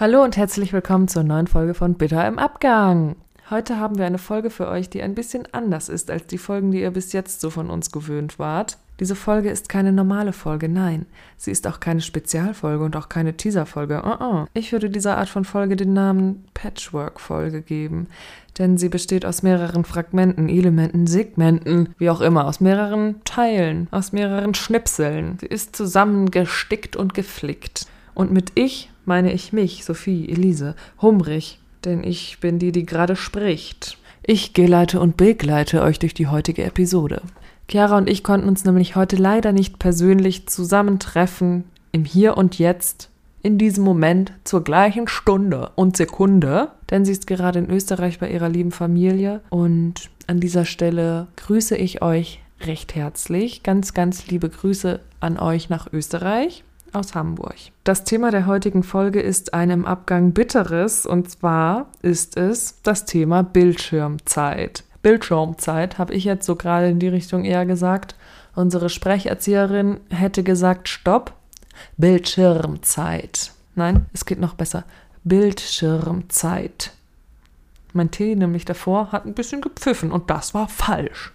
Hallo und herzlich willkommen zur neuen Folge von Bitter im Abgang. Heute haben wir eine Folge für euch, die ein bisschen anders ist als die Folgen, die ihr bis jetzt so von uns gewöhnt wart. Diese Folge ist keine normale Folge, nein. Sie ist auch keine Spezialfolge und auch keine Teaserfolge. Uh -uh. Ich würde dieser Art von Folge den Namen Patchwork-Folge geben, denn sie besteht aus mehreren Fragmenten, Elementen, Segmenten, wie auch immer, aus mehreren Teilen, aus mehreren Schnipseln. Sie ist zusammengestickt und geflickt. Und mit ich meine ich mich, Sophie, Elise, hungrig, denn ich bin die, die gerade spricht. Ich geleite und begleite euch durch die heutige Episode. Chiara und ich konnten uns nämlich heute leider nicht persönlich zusammentreffen, im Hier und Jetzt, in diesem Moment, zur gleichen Stunde und Sekunde, denn sie ist gerade in Österreich bei ihrer lieben Familie und an dieser Stelle grüße ich euch recht herzlich. Ganz, ganz liebe Grüße an euch nach Österreich aus Hamburg. Das Thema der heutigen Folge ist ein im Abgang bitteres und zwar ist es das Thema Bildschirmzeit. Bildschirmzeit habe ich jetzt so gerade in die Richtung eher gesagt. Unsere Sprecherzieherin hätte gesagt Stopp. Bildschirmzeit. Nein, es geht noch besser. Bildschirmzeit. Mein Tee nämlich davor hat ein bisschen gepfiffen und das war falsch.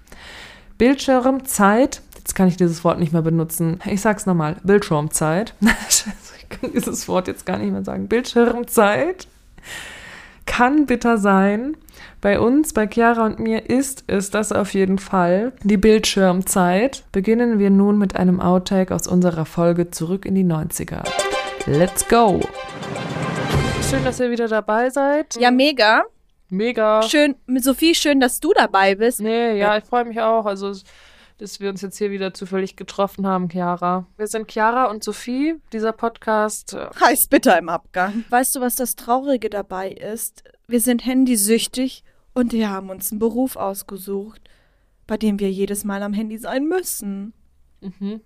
Bildschirmzeit Jetzt kann ich dieses Wort nicht mehr benutzen. Ich sag's nochmal. Bildschirmzeit. ich kann dieses Wort jetzt gar nicht mehr sagen. Bildschirmzeit kann bitter sein. Bei uns, bei Chiara und mir ist es das auf jeden Fall. Die Bildschirmzeit. Beginnen wir nun mit einem Outtake aus unserer Folge Zurück in die 90er. Let's go! Schön, dass ihr wieder dabei seid. Ja, mega. Mega. Schön, mit Sophie, schön, dass du dabei bist. Nee, ja, ich freue mich auch. Also dass wir uns jetzt hier wieder zufällig getroffen haben, Chiara. Wir sind Chiara und Sophie. Dieser Podcast äh, heißt bitter im Abgang. Weißt du, was das Traurige dabei ist? Wir sind handysüchtig und wir haben uns einen Beruf ausgesucht, bei dem wir jedes Mal am Handy sein müssen. Mhm.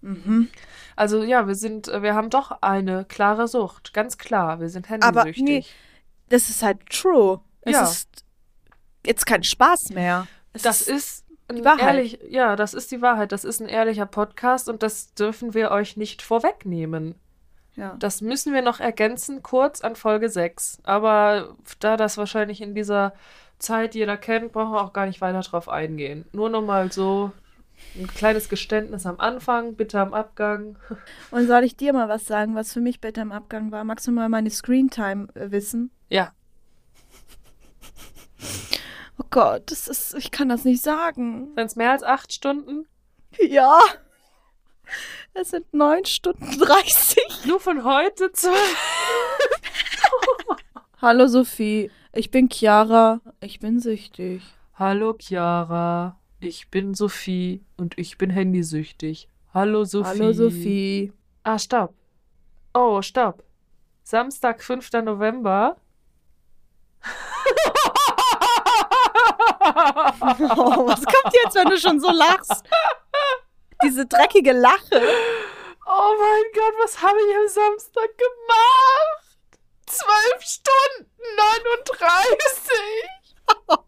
Mhm. Also ja, wir sind, äh, wir haben doch eine klare Sucht, ganz klar. Wir sind handysüchtig. Aber nee, das ist halt true. Es ja. ist jetzt kein Spaß mehr. Es das ist die Wahrheit. Ehrlich, ja, das ist die Wahrheit. Das ist ein ehrlicher Podcast und das dürfen wir euch nicht vorwegnehmen. Ja. Das müssen wir noch ergänzen, kurz an Folge 6. Aber da das wahrscheinlich in dieser Zeit jeder kennt, brauchen wir auch gar nicht weiter drauf eingehen. Nur nochmal so ein kleines Geständnis am Anfang, bitte am Abgang. Und soll ich dir mal was sagen, was für mich bitte am Abgang war? Magst du mal meine Screentime äh, wissen? Ja. Oh Gott, das ist, ich kann das nicht sagen. Sind es mehr als acht Stunden? Ja. Es sind neun Stunden dreißig. Nur von heute zu. Hallo Sophie, ich bin Chiara, ich bin süchtig. Hallo Chiara, ich bin Sophie und ich bin handysüchtig. Hallo Sophie. Hallo Sophie. Ah, stopp. Oh, stopp. Samstag, 5. November. Oh, was kommt jetzt, wenn du schon so lachst? Diese dreckige Lache. Oh mein Gott, was habe ich am Samstag gemacht? Zwölf Stunden 39.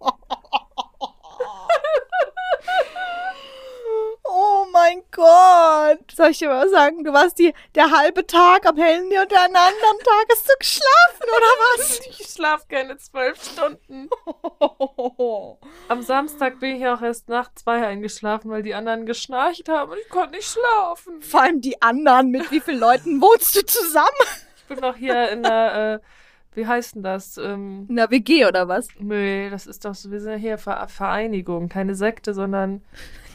Oh mein Gott. Soll ich dir mal sagen, du warst die, der halbe Tag am Handy und an anderen Tag hast du geschlafen, oder was? Ich schlaf keine zwölf Stunden. Am Samstag bin ich auch erst nach zwei eingeschlafen, weil die anderen geschnarcht haben und ich konnte nicht schlafen. Vor allem die anderen. Mit wie vielen Leuten wohnst du zusammen? Ich bin noch hier in der, äh, wie heißt denn das? Ähm, in der WG oder was? Nee, das ist doch, wir sind ja hier Vereinigung, keine Sekte, sondern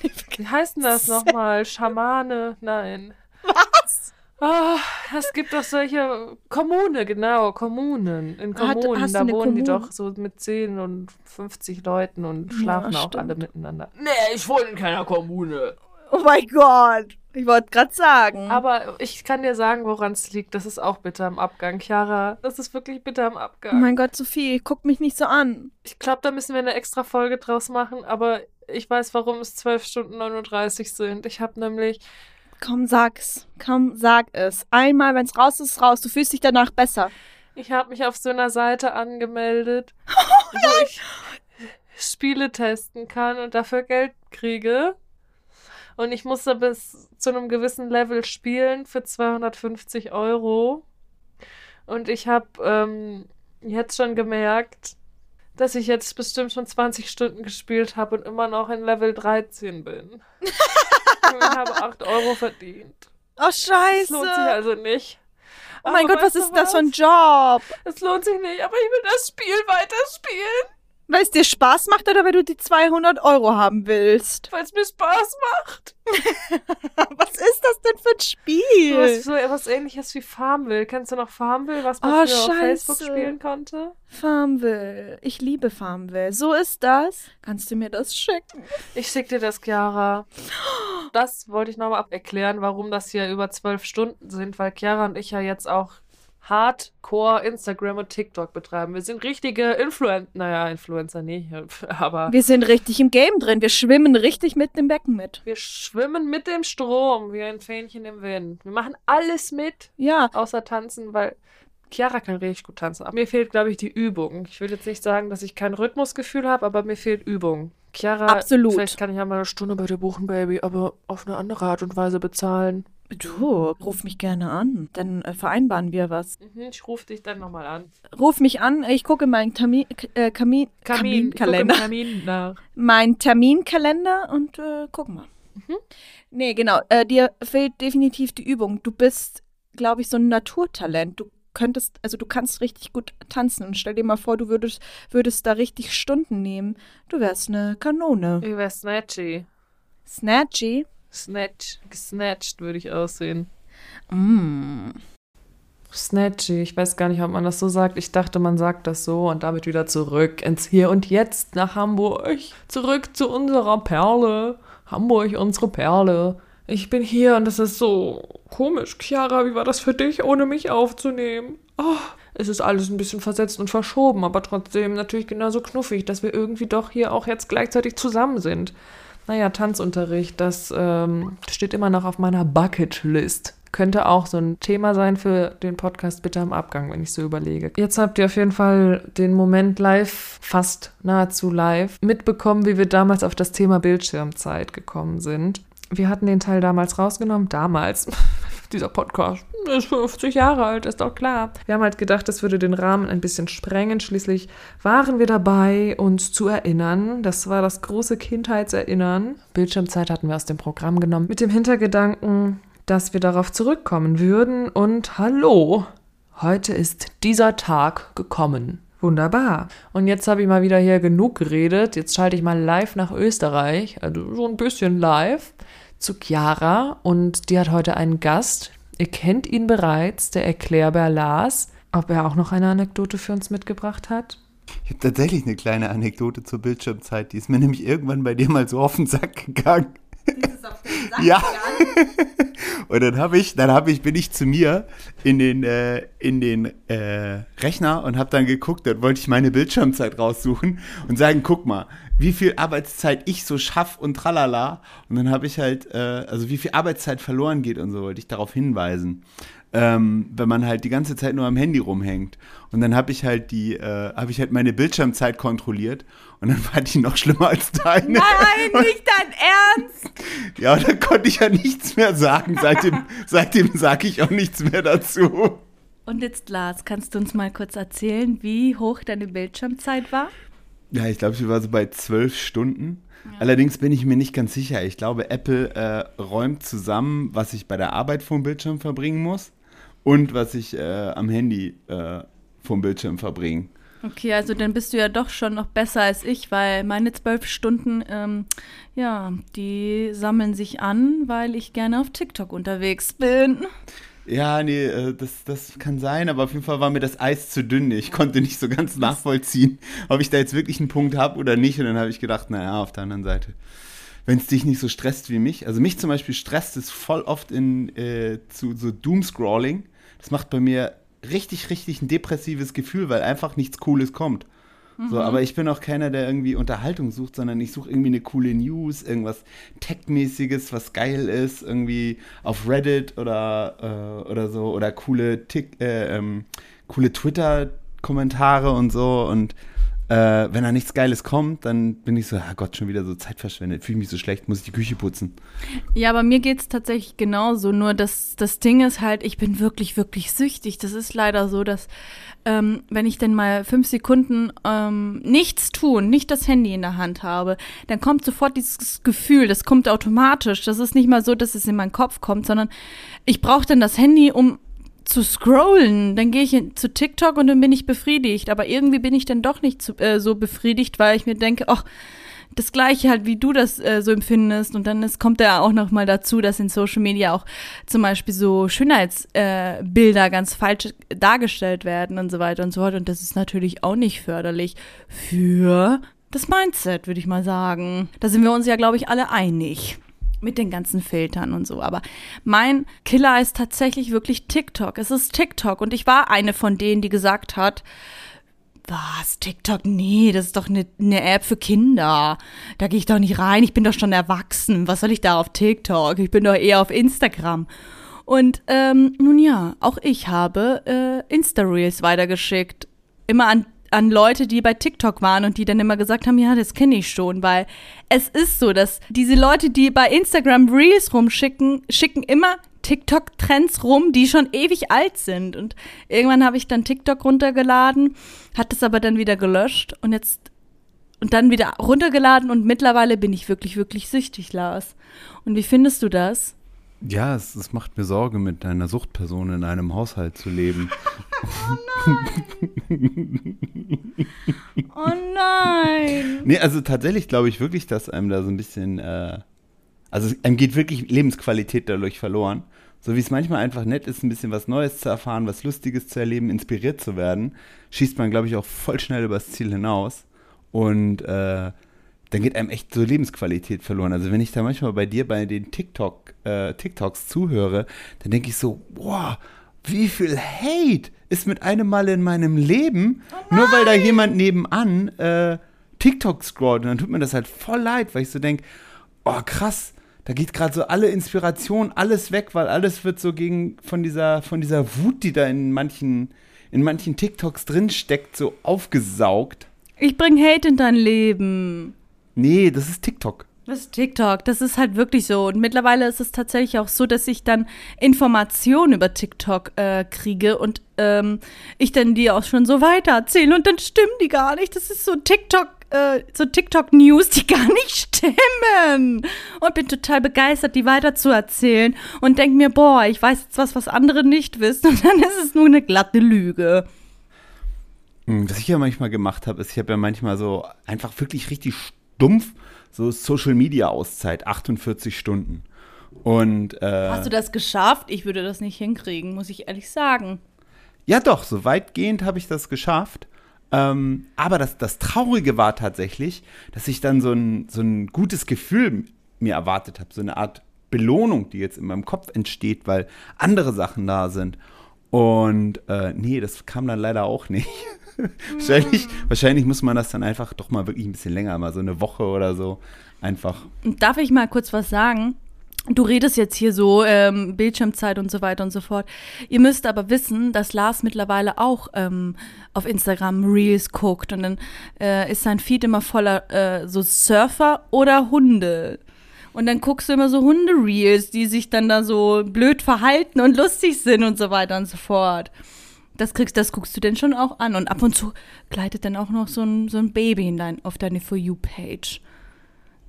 wie heißt denn das nochmal? Schamane? Nein. Was? Oh, es gibt doch solche Kommune, genau, Kommunen. In Kommunen, Hat, da wohnen Kommune? die doch so mit 10 und 50 Leuten und schlafen ja, auch alle miteinander. Nee, ich wohne in keiner Kommune. Oh mein Gott. Ich wollte gerade sagen. Aber ich kann dir sagen, woran es liegt. Das ist auch bitter am Abgang, Chiara. Das ist wirklich bitter am Abgang. Oh mein Gott, Sophie, guck mich nicht so an. Ich glaube, da müssen wir eine extra Folge draus machen, aber ich weiß, warum es 12 Stunden 39 sind. Ich habe nämlich. Komm, sag's. Komm, sag es. Einmal, wenn's raus ist, raus. Du fühlst dich danach besser. Ich habe mich auf so einer Seite angemeldet, oh, wo ich Spiele testen kann und dafür Geld kriege. Und ich musste bis zu einem gewissen Level spielen für 250 Euro. Und ich habe ähm, jetzt schon gemerkt, dass ich jetzt bestimmt schon 20 Stunden gespielt habe und immer noch in Level 13 bin. ich habe 8 Euro verdient. Oh, scheiße. Das lohnt sich also nicht. oh mein Aber Gott, was ist du das für ein Job? Es lohnt sich nicht, aber ich will das Spiel weiterspielen, Weil es dir Spaß macht oder weil du die 200 Euro haben willst? weil es mir Spaß macht. Was ist das denn für ein Spiel? was, so etwas ähnliches wie Farmville. Kennst du noch Farmville, was man Oh, früher auf. Facebook spielen konnte? Farmville. Ich liebe Farmville. So ist das. Kannst du mir das schicken? Ich schick dir das, Chiara. Das wollte ich nochmal erklären, warum das hier über zwölf Stunden sind, weil Chiara und ich ja jetzt auch Hardcore Instagram und TikTok betreiben. Wir sind richtige Influencer, naja, Influencer nicht, aber Wir sind richtig im Game drin. Wir schwimmen richtig mit dem Becken mit. wir schwimmen mit dem Strom wie ein Fähnchen im Wind. Wir machen alles mit, Ja. außer tanzen, weil Chiara kann richtig gut tanzen. Aber mir fehlt, glaube ich, die Übung. Ich will jetzt nicht sagen, dass ich kein Rhythmusgefühl habe, aber mir fehlt Übung. Chiara, Absolut. vielleicht kann ich ja mal eine Stunde bei dir buchen, Baby, aber auf eine andere Art und Weise bezahlen. Du, ruf mich gerne an. Dann äh, vereinbaren wir was. Mhm, ich rufe dich dann nochmal an. Ruf mich an. Ich gucke meinen Termin, äh, Kamin, Kamin, im Kamin nach. Mein Terminkalender und äh, gucken wir. Mhm. Nee, genau. Äh, dir fehlt definitiv die Übung. Du bist, glaube ich, so ein Naturtalent. Du könntest, also du kannst richtig gut tanzen. Und stell dir mal vor, du würdest, würdest da richtig Stunden nehmen. Du wärst eine Kanone. Ich wär snatchy. Snatchy. Snatch, gesnatcht würde ich aussehen. Mm. Snatchy, ich weiß gar nicht, ob man das so sagt. Ich dachte, man sagt das so und damit wieder zurück ins Hier und Jetzt nach Hamburg. Zurück zu unserer Perle. Hamburg, unsere Perle. Ich bin hier und es ist so komisch. Chiara, wie war das für dich, ohne mich aufzunehmen? Oh, es ist alles ein bisschen versetzt und verschoben, aber trotzdem natürlich genauso knuffig, dass wir irgendwie doch hier auch jetzt gleichzeitig zusammen sind. Naja, Tanzunterricht, das ähm, steht immer noch auf meiner Bucketlist. Könnte auch so ein Thema sein für den Podcast Bitte am Abgang, wenn ich so überlege. Jetzt habt ihr auf jeden Fall den Moment live, fast nahezu live, mitbekommen, wie wir damals auf das Thema Bildschirmzeit gekommen sind. Wir hatten den Teil damals rausgenommen. Damals. Dieser Podcast ist 50 Jahre alt, ist doch klar. Wir haben halt gedacht, das würde den Rahmen ein bisschen sprengen. Schließlich waren wir dabei, uns zu erinnern. Das war das große Kindheitserinnern. Bildschirmzeit hatten wir aus dem Programm genommen. Mit dem Hintergedanken, dass wir darauf zurückkommen würden. Und hallo, heute ist dieser Tag gekommen. Wunderbar. Und jetzt habe ich mal wieder hier genug geredet. Jetzt schalte ich mal live nach Österreich, also so ein bisschen live, zu Chiara. Und die hat heute einen Gast. Ihr kennt ihn bereits, der Erklärbär Lars. Ob er auch noch eine Anekdote für uns mitgebracht hat? Ich habe tatsächlich eine kleine Anekdote zur Bildschirmzeit. Die ist mir nämlich irgendwann bei dir mal so auf den Sack gegangen. Ja. Und dann habe ich, dann habe ich, bin ich zu mir in den, äh, in den äh, Rechner und habe dann geguckt, dann wollte ich meine Bildschirmzeit raussuchen und sagen, guck mal, wie viel Arbeitszeit ich so schaff und tralala. Und dann habe ich halt, äh, also wie viel Arbeitszeit verloren geht und so, wollte ich darauf hinweisen. Ähm, wenn man halt die ganze Zeit nur am Handy rumhängt. Und dann habe ich halt die, äh, habe ich halt meine Bildschirmzeit kontrolliert und dann war die noch schlimmer als deine. Nein, nicht dein Ernst! Ja, und dann konnte ich ja nichts mehr sagen. Seitdem, seitdem sage ich auch nichts mehr dazu. Und jetzt, Lars, kannst du uns mal kurz erzählen, wie hoch deine Bildschirmzeit war? Ja, ich glaube, sie war so bei zwölf Stunden. Allerdings bin ich mir nicht ganz sicher. Ich glaube, Apple äh, räumt zusammen, was ich bei der Arbeit vom Bildschirm verbringen muss und was ich äh, am Handy äh, vom Bildschirm verbringe. Okay, also dann bist du ja doch schon noch besser als ich, weil meine zwölf Stunden, ähm, ja, die sammeln sich an, weil ich gerne auf TikTok unterwegs bin. Ja, nee, äh, das, das kann sein, aber auf jeden Fall war mir das Eis zu dünn. Ich konnte nicht so ganz nachvollziehen, ob ich da jetzt wirklich einen Punkt habe oder nicht. Und dann habe ich gedacht, naja, auf der anderen Seite, wenn es dich nicht so stresst wie mich. Also mich zum Beispiel stresst es voll oft in, äh, zu so Doomscrolling. Das macht bei mir richtig, richtig ein depressives Gefühl, weil einfach nichts Cooles kommt. So, aber ich bin auch keiner, der irgendwie Unterhaltung sucht, sondern ich suche irgendwie eine coole News, irgendwas Tech-mäßiges, was geil ist, irgendwie auf Reddit oder, äh, oder so, oder coole, Tick, äh, ähm, coole Twitter-Kommentare und so. Und äh, wenn da nichts Geiles kommt, dann bin ich so, ah Gott, schon wieder so Zeit verschwendet, fühle mich so schlecht, muss ich die Küche putzen. Ja, aber mir geht es tatsächlich genauso. Nur das, das Ding ist halt, ich bin wirklich, wirklich süchtig. Das ist leider so, dass ähm, wenn ich denn mal fünf Sekunden ähm, nichts tun, nicht das Handy in der Hand habe, dann kommt sofort dieses Gefühl, das kommt automatisch. Das ist nicht mal so, dass es in meinen Kopf kommt, sondern ich brauche dann das Handy, um zu scrollen. Dann gehe ich zu TikTok und dann bin ich befriedigt. Aber irgendwie bin ich dann doch nicht zu, äh, so befriedigt, weil ich mir denke, ach, das gleiche halt, wie du das äh, so empfindest. Und dann ist, kommt ja auch noch mal dazu, dass in Social Media auch zum Beispiel so Schönheitsbilder äh, ganz falsch dargestellt werden und so weiter und so fort. Und das ist natürlich auch nicht förderlich für das Mindset, würde ich mal sagen. Da sind wir uns ja, glaube ich, alle einig mit den ganzen Filtern und so. Aber mein Killer ist tatsächlich wirklich TikTok. Es ist TikTok. Und ich war eine von denen, die gesagt hat, was, TikTok? Nee, das ist doch eine, eine App für Kinder. Da gehe ich doch nicht rein. Ich bin doch schon erwachsen. Was soll ich da auf TikTok? Ich bin doch eher auf Instagram. Und ähm, nun ja, auch ich habe äh, Insta-Reels weitergeschickt. Immer an an Leute, die bei TikTok waren und die dann immer gesagt haben, ja, das kenne ich schon, weil es ist so, dass diese Leute, die bei Instagram Reels rumschicken, schicken immer TikTok-Trends rum, die schon ewig alt sind. Und irgendwann habe ich dann TikTok runtergeladen, hat es aber dann wieder gelöscht und jetzt und dann wieder runtergeladen und mittlerweile bin ich wirklich, wirklich süchtig, Lars. Und wie findest du das? Ja, es, es macht mir Sorge, mit einer Suchtperson in einem Haushalt zu leben. oh nein! oh nein! Nee, also tatsächlich glaube ich wirklich, dass einem da so ein bisschen, äh, also einem geht wirklich Lebensqualität dadurch verloren. So wie es manchmal einfach nett ist, ein bisschen was Neues zu erfahren, was Lustiges zu erleben, inspiriert zu werden, schießt man, glaube ich, auch voll schnell übers Ziel hinaus. Und äh, dann geht einem echt so Lebensqualität verloren. Also wenn ich da manchmal bei dir bei den TikTok, äh, TikToks zuhöre, dann denke ich so, boah, wie viel Hate ist mit einem Mal in meinem Leben, oh nur weil da jemand nebenan äh, TikTok scrollt. Und dann tut mir das halt voll leid, weil ich so denke, oh krass, da geht gerade so alle Inspiration, alles weg, weil alles wird so gegen von dieser, von dieser Wut, die da in manchen, in manchen TikToks drinsteckt, so aufgesaugt. Ich bring Hate in dein Leben. Nee, das ist TikTok. Das ist TikTok, das ist halt wirklich so. Und mittlerweile ist es tatsächlich auch so, dass ich dann Informationen über TikTok äh, kriege und ähm, ich dann die auch schon so weiter erzähle und dann stimmen die gar nicht. Das ist so TikTok, äh, so TikTok-News, die gar nicht stimmen. Und bin total begeistert, die weiter zu erzählen und denke mir, boah, ich weiß jetzt was, was andere nicht wissen. Und dann ist es nur eine glatte Lüge. Hm, was ich ja manchmal gemacht habe, ist, ich habe ja manchmal so einfach wirklich richtig stumpf so Social Media Auszeit, 48 Stunden. Und, äh, Hast du das geschafft? Ich würde das nicht hinkriegen, muss ich ehrlich sagen. Ja, doch, so weitgehend habe ich das geschafft. Ähm, aber das, das Traurige war tatsächlich, dass ich dann so ein, so ein gutes Gefühl mir erwartet habe, so eine Art Belohnung, die jetzt in meinem Kopf entsteht, weil andere Sachen da sind. Und äh, nee, das kam dann leider auch nicht. wahrscheinlich, wahrscheinlich muss man das dann einfach doch mal wirklich ein bisschen länger, mal so eine Woche oder so einfach. Darf ich mal kurz was sagen? Du redest jetzt hier so ähm, Bildschirmzeit und so weiter und so fort. Ihr müsst aber wissen, dass Lars mittlerweile auch ähm, auf Instagram Reels guckt und dann äh, ist sein Feed immer voller äh, so Surfer oder Hunde. Und dann guckst du immer so Hunde-Reels, die sich dann da so blöd verhalten und lustig sind und so weiter und so fort. Das kriegst, das guckst du denn schon auch an. Und ab und zu gleitet dann auch noch so ein, so ein Baby in dein, auf deine For You-Page.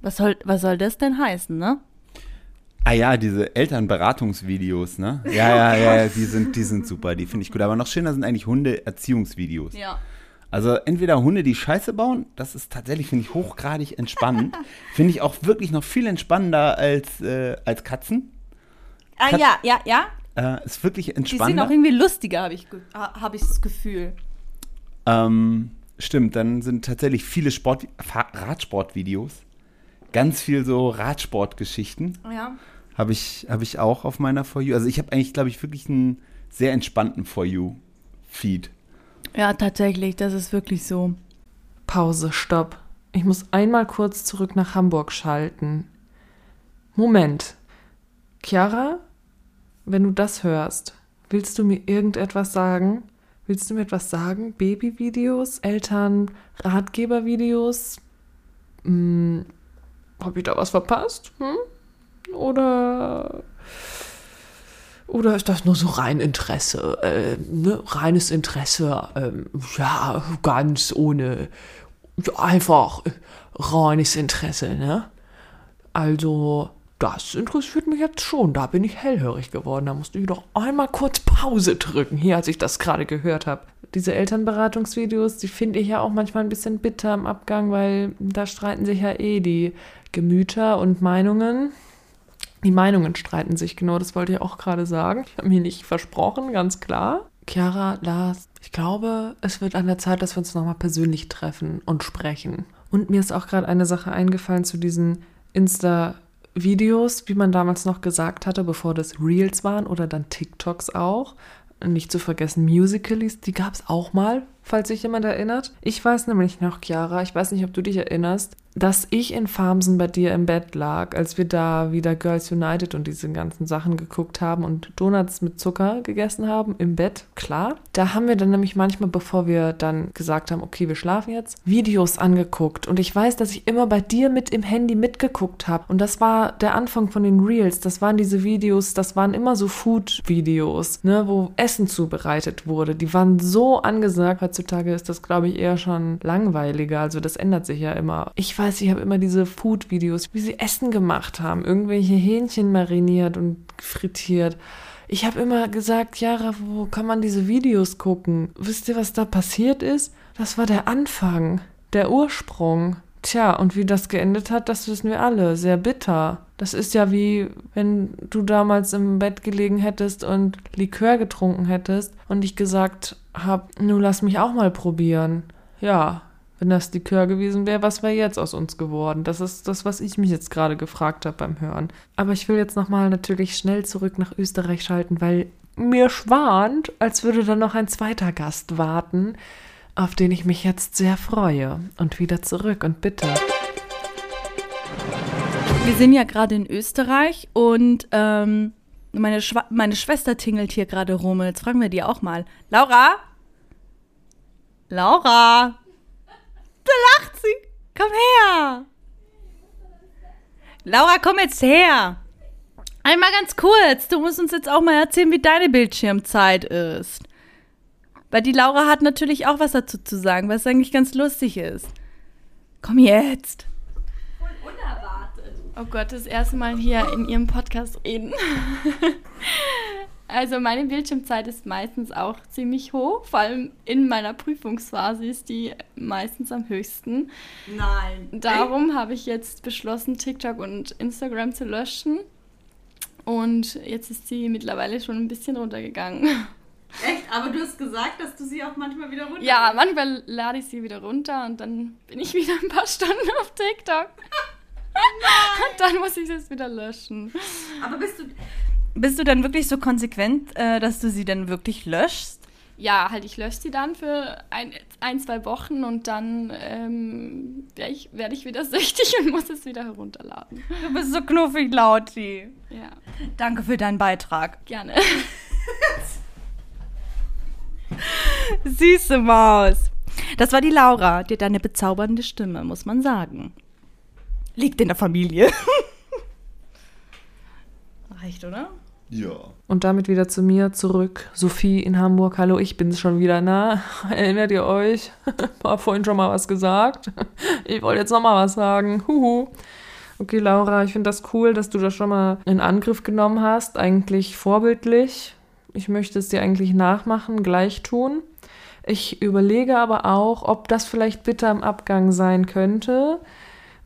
Was soll, was soll das denn heißen, ne? Ah ja, diese Elternberatungsvideos, ne? Ja, ja, ja, ja, die sind, die sind super, die finde ich gut. Aber noch schöner sind eigentlich Hunde-Erziehungsvideos. Ja. Also entweder Hunde, die Scheiße bauen, das ist tatsächlich, finde ich, hochgradig entspannend. finde ich auch wirklich noch viel entspannender als, äh, als Katzen. Ah, Kat ja, ja, ja. Äh, ist wirklich entspannender. Die sind auch irgendwie lustiger, habe ich, hab ich das Gefühl. Ähm, stimmt, dann sind tatsächlich viele Sport Radsportvideos. Ganz viel so Radsportgeschichten. Ja. Habe ich, hab ich auch auf meiner For You. Also ich habe eigentlich, glaube ich, wirklich einen sehr entspannten For You-Feed. Ja, tatsächlich, das ist wirklich so. Pause, stopp. Ich muss einmal kurz zurück nach Hamburg schalten. Moment. Chiara, wenn du das hörst, willst du mir irgendetwas sagen? Willst du mir etwas sagen? Babyvideos, Eltern, Ratgebervideos? Hm, Habe ich da was verpasst? Hm? Oder oder ist das nur so rein Interesse, äh, ne? reines Interesse, ähm, ja, ganz ohne, einfach reines Interesse, ne? Also, das interessiert mich jetzt schon. Da bin ich hellhörig geworden. Da musste ich doch einmal kurz Pause drücken, hier, als ich das gerade gehört habe. Diese Elternberatungsvideos, die finde ich ja auch manchmal ein bisschen bitter im Abgang, weil da streiten sich ja eh die Gemüter und Meinungen. Die Meinungen streiten sich, genau, das wollte ich auch gerade sagen. Ich habe mir nicht versprochen, ganz klar. Chiara, Lars, ich glaube, es wird an der Zeit, dass wir uns nochmal persönlich treffen und sprechen. Und mir ist auch gerade eine Sache eingefallen zu diesen Insta-Videos, wie man damals noch gesagt hatte, bevor das Reels waren oder dann TikToks auch. Nicht zu vergessen Musicalies, die gab es auch mal, falls sich jemand erinnert. Ich weiß nämlich noch, Chiara, ich weiß nicht, ob du dich erinnerst, dass ich in Farmsen bei dir im Bett lag, als wir da wieder Girls United und diese ganzen Sachen geguckt haben und Donuts mit Zucker gegessen haben im Bett, klar. Da haben wir dann nämlich manchmal, bevor wir dann gesagt haben, okay, wir schlafen jetzt, Videos angeguckt. Und ich weiß, dass ich immer bei dir mit im Handy mitgeguckt habe. Und das war der Anfang von den Reels. Das waren diese Videos, das waren immer so Food-Videos, ne, wo Essen zubereitet wurde. Die waren so angesagt. Heutzutage ist das, glaube ich, eher schon langweiliger. Also das ändert sich ja immer. Ich weiß, ich habe immer diese Food-Videos, wie sie Essen gemacht haben, irgendwelche Hähnchen mariniert und frittiert. Ich habe immer gesagt, Jara, wo kann man diese Videos gucken? Wisst ihr, was da passiert ist? Das war der Anfang, der Ursprung. Tja, und wie das geendet hat, das wissen wir alle. Sehr bitter. Das ist ja wie, wenn du damals im Bett gelegen hättest und Likör getrunken hättest und ich gesagt hab, nun lass mich auch mal probieren. Ja, wenn das Likör gewesen wäre, was wäre jetzt aus uns geworden? Das ist das, was ich mich jetzt gerade gefragt habe beim Hören. Aber ich will jetzt nochmal natürlich schnell zurück nach Österreich schalten, weil mir schwant, als würde da noch ein zweiter Gast warten, auf den ich mich jetzt sehr freue. Und wieder zurück und bitte. Wir sind ja gerade in Österreich und ähm, meine, Schwa meine Schwester tingelt hier gerade rum. Jetzt fragen wir die auch mal. Laura? Laura? Da lacht sie. Komm her. Laura, komm jetzt her. Einmal ganz kurz. Du musst uns jetzt auch mal erzählen, wie deine Bildschirmzeit ist. Weil die Laura hat natürlich auch was dazu zu sagen, was eigentlich ganz lustig ist. Komm jetzt. Unerwartet. Oh Gott, das erste Mal hier in ihrem Podcast reden. Also meine Bildschirmzeit ist meistens auch ziemlich hoch, vor allem in meiner Prüfungsphase ist die meistens am höchsten. Nein. Darum habe ich jetzt beschlossen, TikTok und Instagram zu löschen. Und jetzt ist sie mittlerweile schon ein bisschen runtergegangen. Echt? Aber du hast gesagt, dass du sie auch manchmal wieder runter. Ja, manchmal lade ich sie wieder runter und dann bin ich wieder ein paar Stunden auf TikTok. und dann muss ich es wieder löschen. Aber bist du bist du dann wirklich so konsequent, äh, dass du sie dann wirklich löschst? Ja, halt, ich lösche sie dann für ein, ein zwei Wochen und dann ähm, werde ich, werd ich wieder süchtig und muss es wieder herunterladen. Du bist so knuffig, Lauti. Ja. Danke für deinen Beitrag. Gerne. Süße Maus. Das war die Laura, die hat eine bezaubernde Stimme, muss man sagen. Liegt in der Familie. Reicht, oder? Ja. Und damit wieder zu mir zurück. Sophie in Hamburg. Hallo, ich bin's schon wieder. Na, erinnert ihr euch? War vorhin schon mal was gesagt. Ich wollte jetzt noch mal was sagen. Huhu. Okay, Laura, ich finde das cool, dass du das schon mal in Angriff genommen hast. Eigentlich vorbildlich. Ich möchte es dir eigentlich nachmachen, gleich tun. Ich überlege aber auch, ob das vielleicht bitter im Abgang sein könnte.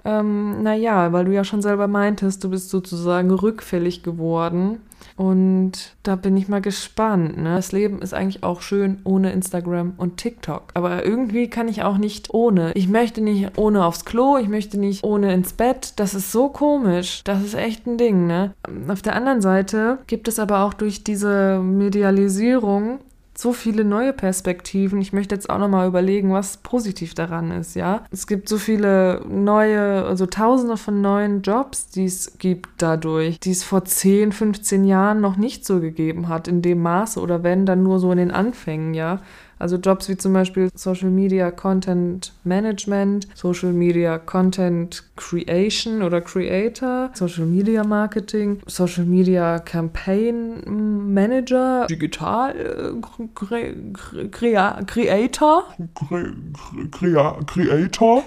Ähm, naja, weil du ja schon selber meintest, du bist sozusagen rückfällig geworden. Und da bin ich mal gespannt. Ne? Das Leben ist eigentlich auch schön ohne Instagram und TikTok. Aber irgendwie kann ich auch nicht ohne. Ich möchte nicht ohne aufs Klo, ich möchte nicht ohne ins Bett. Das ist so komisch. Das ist echt ein Ding. Ne? Auf der anderen Seite gibt es aber auch durch diese Medialisierung so viele neue Perspektiven. Ich möchte jetzt auch nochmal überlegen, was positiv daran ist, ja. Es gibt so viele neue, also tausende von neuen Jobs, die es gibt dadurch, die es vor 10, 15 Jahren noch nicht so gegeben hat, in dem Maße oder wenn, dann nur so in den Anfängen, ja. Also Jobs wie zum Beispiel Social Media Content Management, Social Media Content Creation oder Creator, Social Media Marketing, Social Media Campaign Manager, Digital Creator, Creator,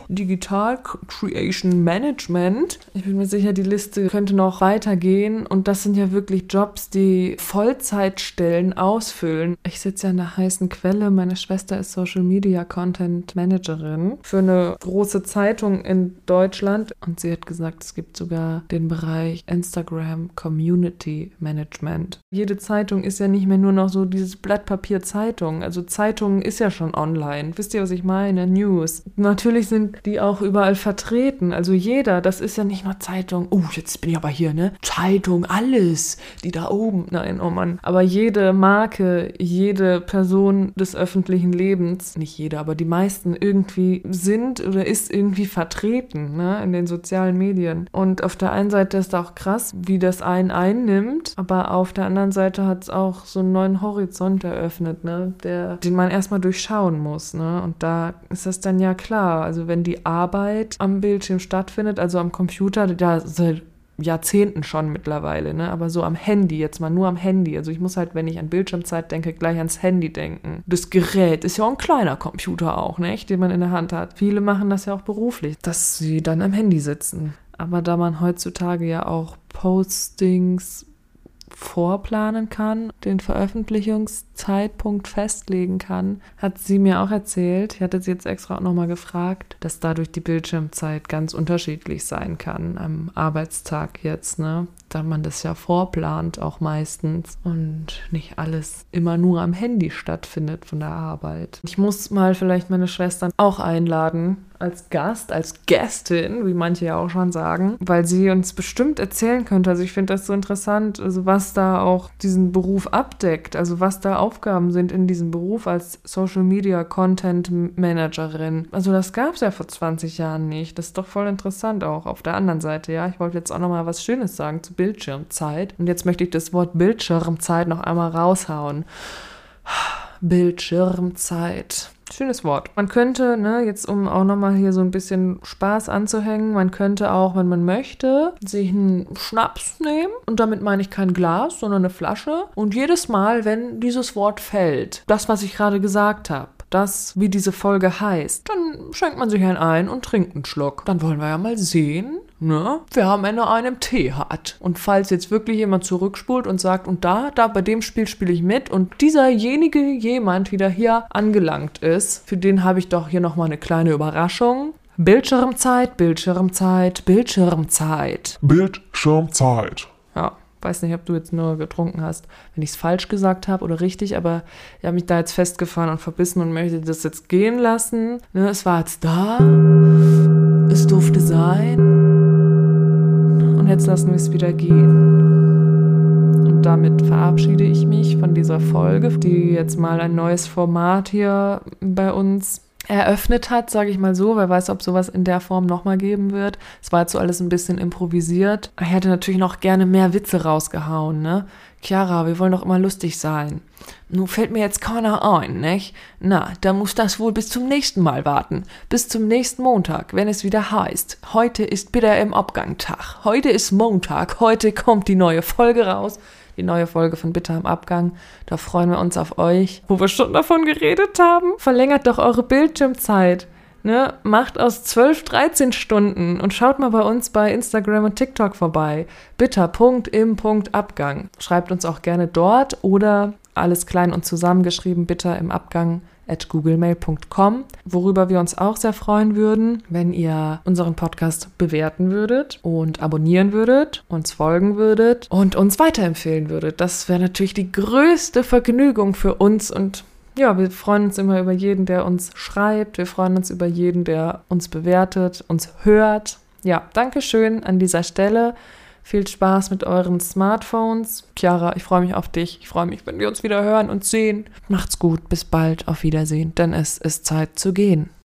Digital Creation Management. Ich bin mir sicher, die Liste könnte noch weitergehen und das sind ja wirklich Jobs, die Vollzeitstellen ausfüllen. Ich sitze ja in der heißen Quelle. Meine Schwester ist Social Media Content Managerin für eine große Zeitung in Deutschland und sie hat gesagt, es gibt sogar den Bereich Instagram Community Management. Jede Zeitung ist ja nicht mehr nur noch so dieses Blatt Papier Zeitung. Also Zeitung ist ja schon online. Wisst ihr, was ich meine? News. Natürlich sind die auch überall vertreten. Also jeder, das ist ja nicht nur Zeitung. Oh, jetzt bin ich aber hier, ne? Zeitung, alles. Die da oben. Nein, oh Mann. Aber jede Marke, jede Person des öffentlichen Lebens, nicht jede, aber die meisten irgendwie sind oder ist irgendwie vertreten, ne? In den sozialen Medien. Und auf der einen Seite ist auch krass, wie das einen einnimmt, aber auf der anderen Seite hat es auch so einen neuen Horizont eröffnet, ne? Der, den man erstmal durchschauen muss, ne? Und da ist das dann ja klar. Also wenn die Arbeit am Bildschirm stattfindet, also am Computer, da Jahrzehnten schon mittlerweile, ne? Aber so am Handy, jetzt mal nur am Handy. Also ich muss halt, wenn ich an Bildschirmzeit denke, gleich ans Handy denken. Das Gerät ist ja auch ein kleiner Computer auch, ne? Den man in der Hand hat. Viele machen das ja auch beruflich, dass sie dann am Handy sitzen. Aber da man heutzutage ja auch Postings vorplanen kann, den Veröffentlichungszeitpunkt festlegen kann, hat sie mir auch erzählt, ich hatte sie jetzt extra auch nochmal gefragt, dass dadurch die Bildschirmzeit ganz unterschiedlich sein kann am Arbeitstag jetzt, ne? Da man das ja vorplant auch meistens und nicht alles immer nur am Handy stattfindet von der Arbeit. Ich muss mal vielleicht meine Schwestern auch einladen, als Gast, als Gästin, wie manche ja auch schon sagen, weil sie uns bestimmt erzählen könnte. Also ich finde das so interessant, also was da auch diesen Beruf abdeckt, also was da Aufgaben sind in diesem Beruf als Social Media Content Managerin. Also das gab es ja vor 20 Jahren nicht. Das ist doch voll interessant auch. Auf der anderen Seite, ja, ich wollte jetzt auch noch mal was Schönes sagen zu Bildschirmzeit. Und jetzt möchte ich das Wort Bildschirmzeit noch einmal raushauen. Bildschirmzeit. Schönes Wort. Man könnte, ne, jetzt um auch nochmal hier so ein bisschen Spaß anzuhängen, man könnte auch, wenn man möchte, sich einen Schnaps nehmen. Und damit meine ich kein Glas, sondern eine Flasche. Und jedes Mal, wenn dieses Wort fällt, das, was ich gerade gesagt habe, das, wie diese Folge heißt, dann schenkt man sich einen ein und trinkt einen Schluck. Dann wollen wir ja mal sehen, ne, wer am Ende einen Tee hat. Und falls jetzt wirklich jemand zurückspult und sagt, und da, da, bei dem Spiel spiele ich mit und dieserjenige jemand wieder hier angelangt ist, für den habe ich doch hier nochmal eine kleine Überraschung. Bildschirmzeit, Bildschirmzeit, Bildschirmzeit. Bildschirmzeit. Ja, weiß nicht, ob du jetzt nur getrunken hast, wenn ich es falsch gesagt habe oder richtig, aber ich habe mich da jetzt festgefahren und verbissen und möchte das jetzt gehen lassen. Ne, es war jetzt da, es durfte sein jetzt lassen wir es wieder gehen. Und damit verabschiede ich mich von dieser Folge, die jetzt mal ein neues Format hier bei uns eröffnet hat, sage ich mal so. Wer weiß, ob sowas in der Form nochmal geben wird. Es war jetzt so alles ein bisschen improvisiert. Ich hätte natürlich noch gerne mehr Witze rausgehauen, ne? Chiara, wir wollen doch immer lustig sein. Nun fällt mir jetzt keiner ein, nicht? Na, da muss das wohl bis zum nächsten Mal warten. Bis zum nächsten Montag, wenn es wieder heißt. Heute ist bitter im Abgangtag. Heute ist Montag. Heute kommt die neue Folge raus die neue Folge von Bitter im Abgang. Da freuen wir uns auf euch, wo wir schon davon geredet haben. Verlängert doch eure Bildschirmzeit. Ne, macht aus 12, 13 Stunden und schaut mal bei uns bei Instagram und TikTok vorbei. Bitter, Punkt, im Punkt, Abgang. Schreibt uns auch gerne dort oder alles klein und zusammengeschrieben, bitter im Abgang at googlemail.com, worüber wir uns auch sehr freuen würden, wenn ihr unseren Podcast bewerten würdet und abonnieren würdet, uns folgen würdet und uns weiterempfehlen würdet. Das wäre natürlich die größte Vergnügung für uns und ja, wir freuen uns immer über jeden, der uns schreibt. Wir freuen uns über jeden, der uns bewertet, uns hört. Ja, danke schön an dieser Stelle. Viel Spaß mit euren Smartphones. Chiara, ich freue mich auf dich. Ich freue mich, wenn wir uns wieder hören und sehen. Macht's gut, bis bald, auf Wiedersehen, denn es ist Zeit zu gehen.